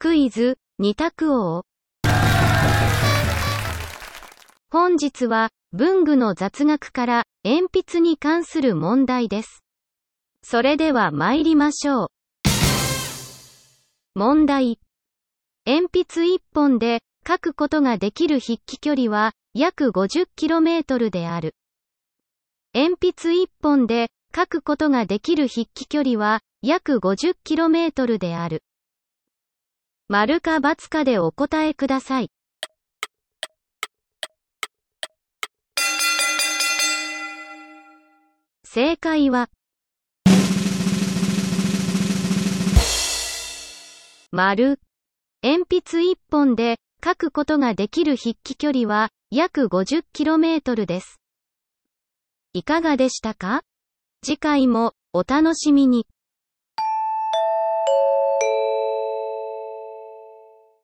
クイズ、二択王。本日は、文具の雑学から、鉛筆に関する問題です。それでは参りましょう。問題。鉛筆1本で書くことができる筆記距離は約 50km である。鉛筆1本で書くことができる筆記距離は約 50km である。丸か×かでお答えください。正解は、丸。鉛筆1本で書くことができる筆記距離は約 50km です。いかがでしたか？次回もお楽しみに。